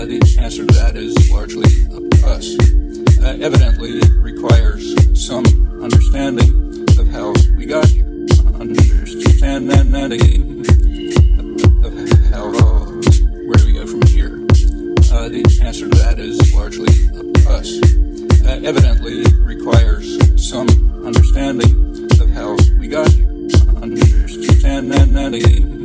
The answer to that is largely up to us. Uh, evidently, it requires some understanding of how we got here. Understanding of how, where we go from here? Uh, the answer to that is largely up to us. Uh, evidently, it requires some understanding of how we got here. Understanding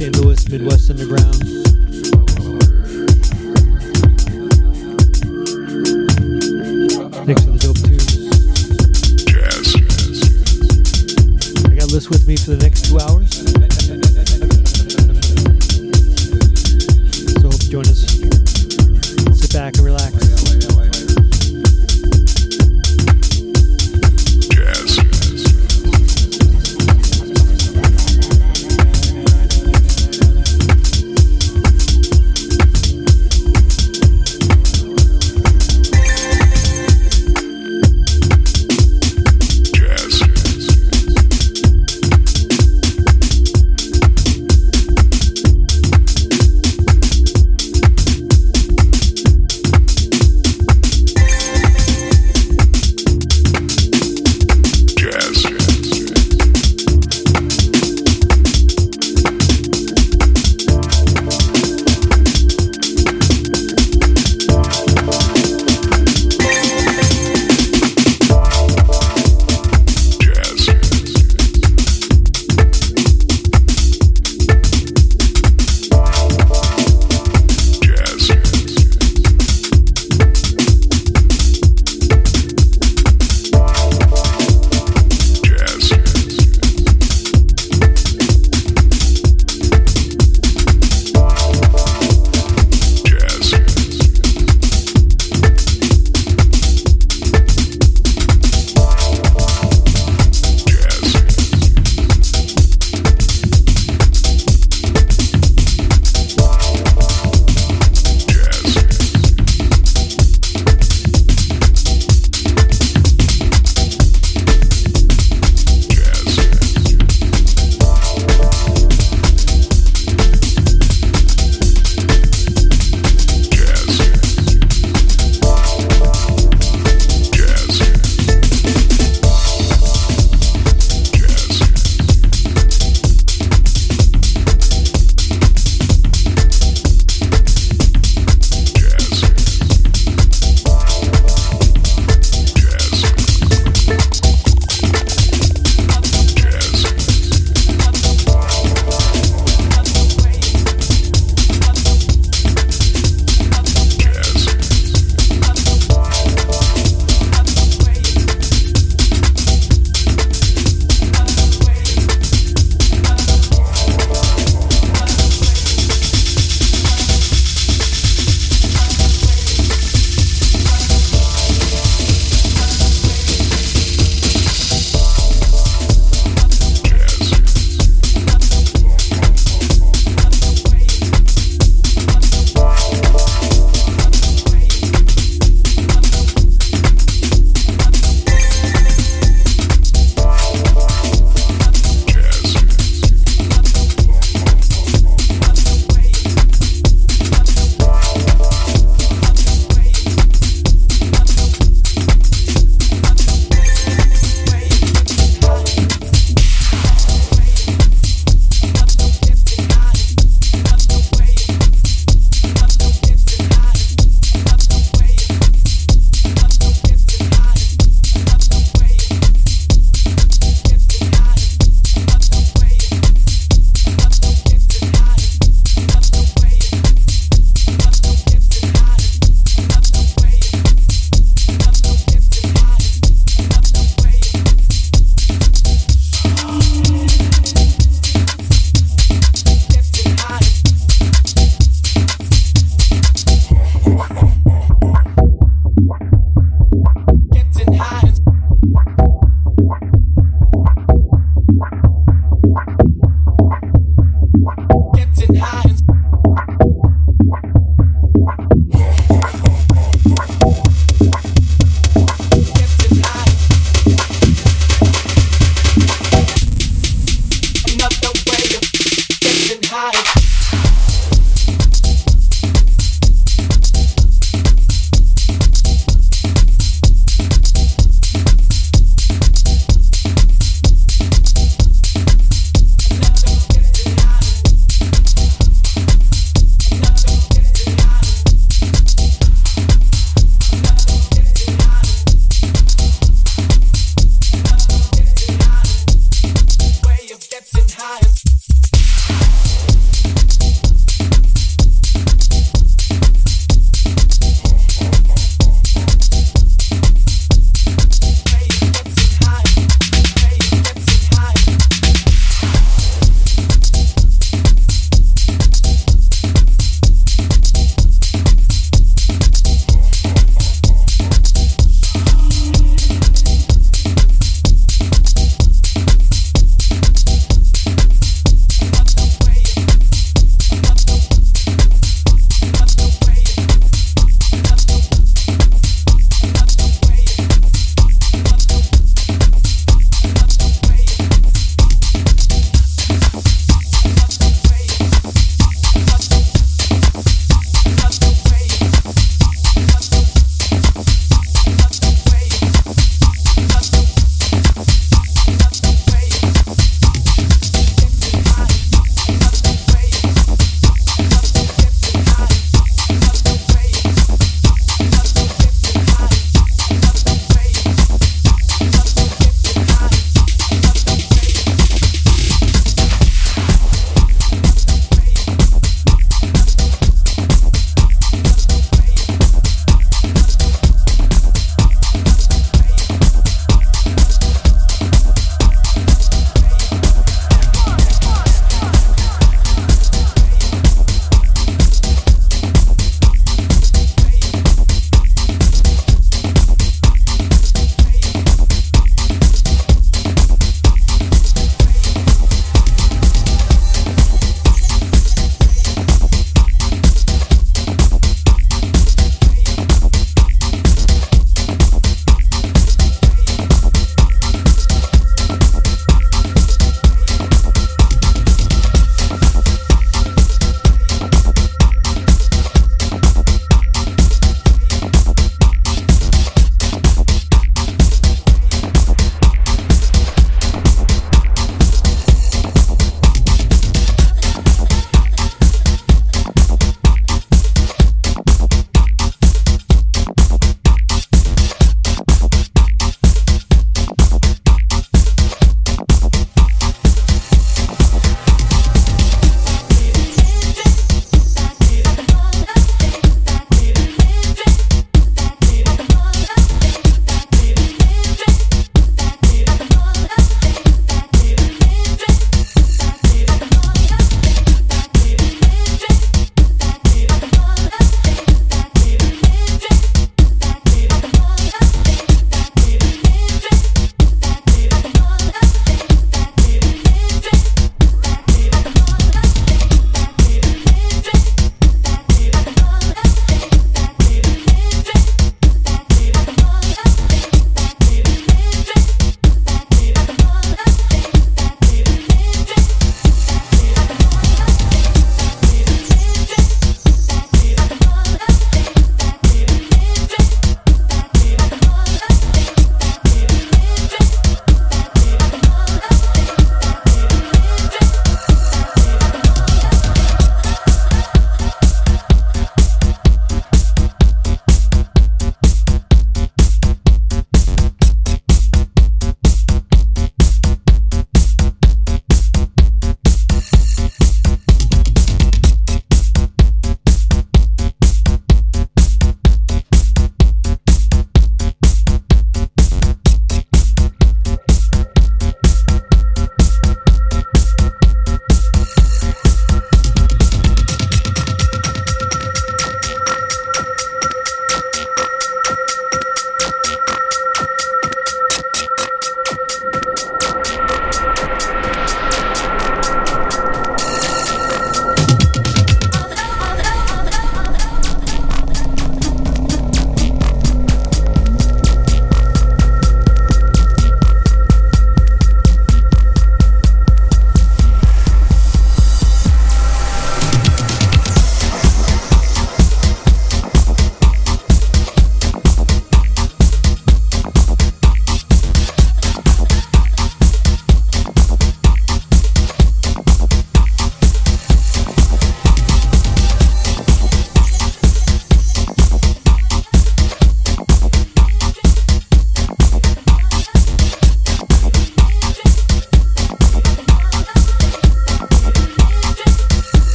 St. Louis Midwest Underground.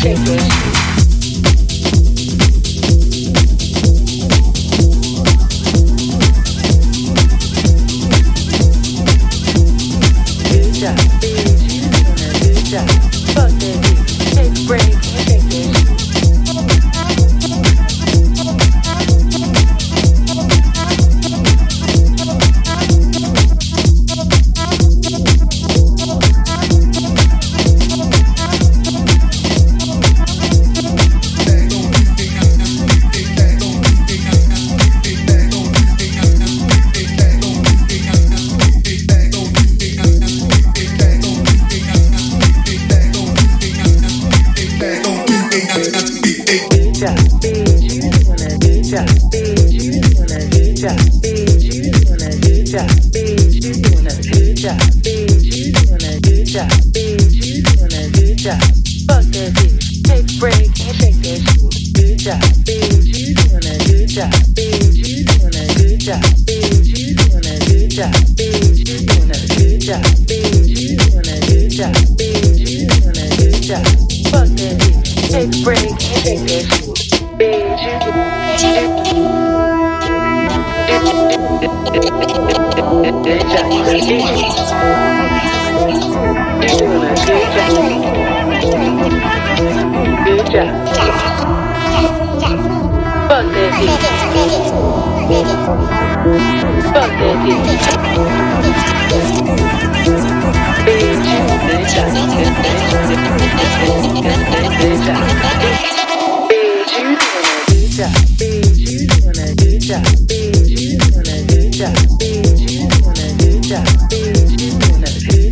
shaking.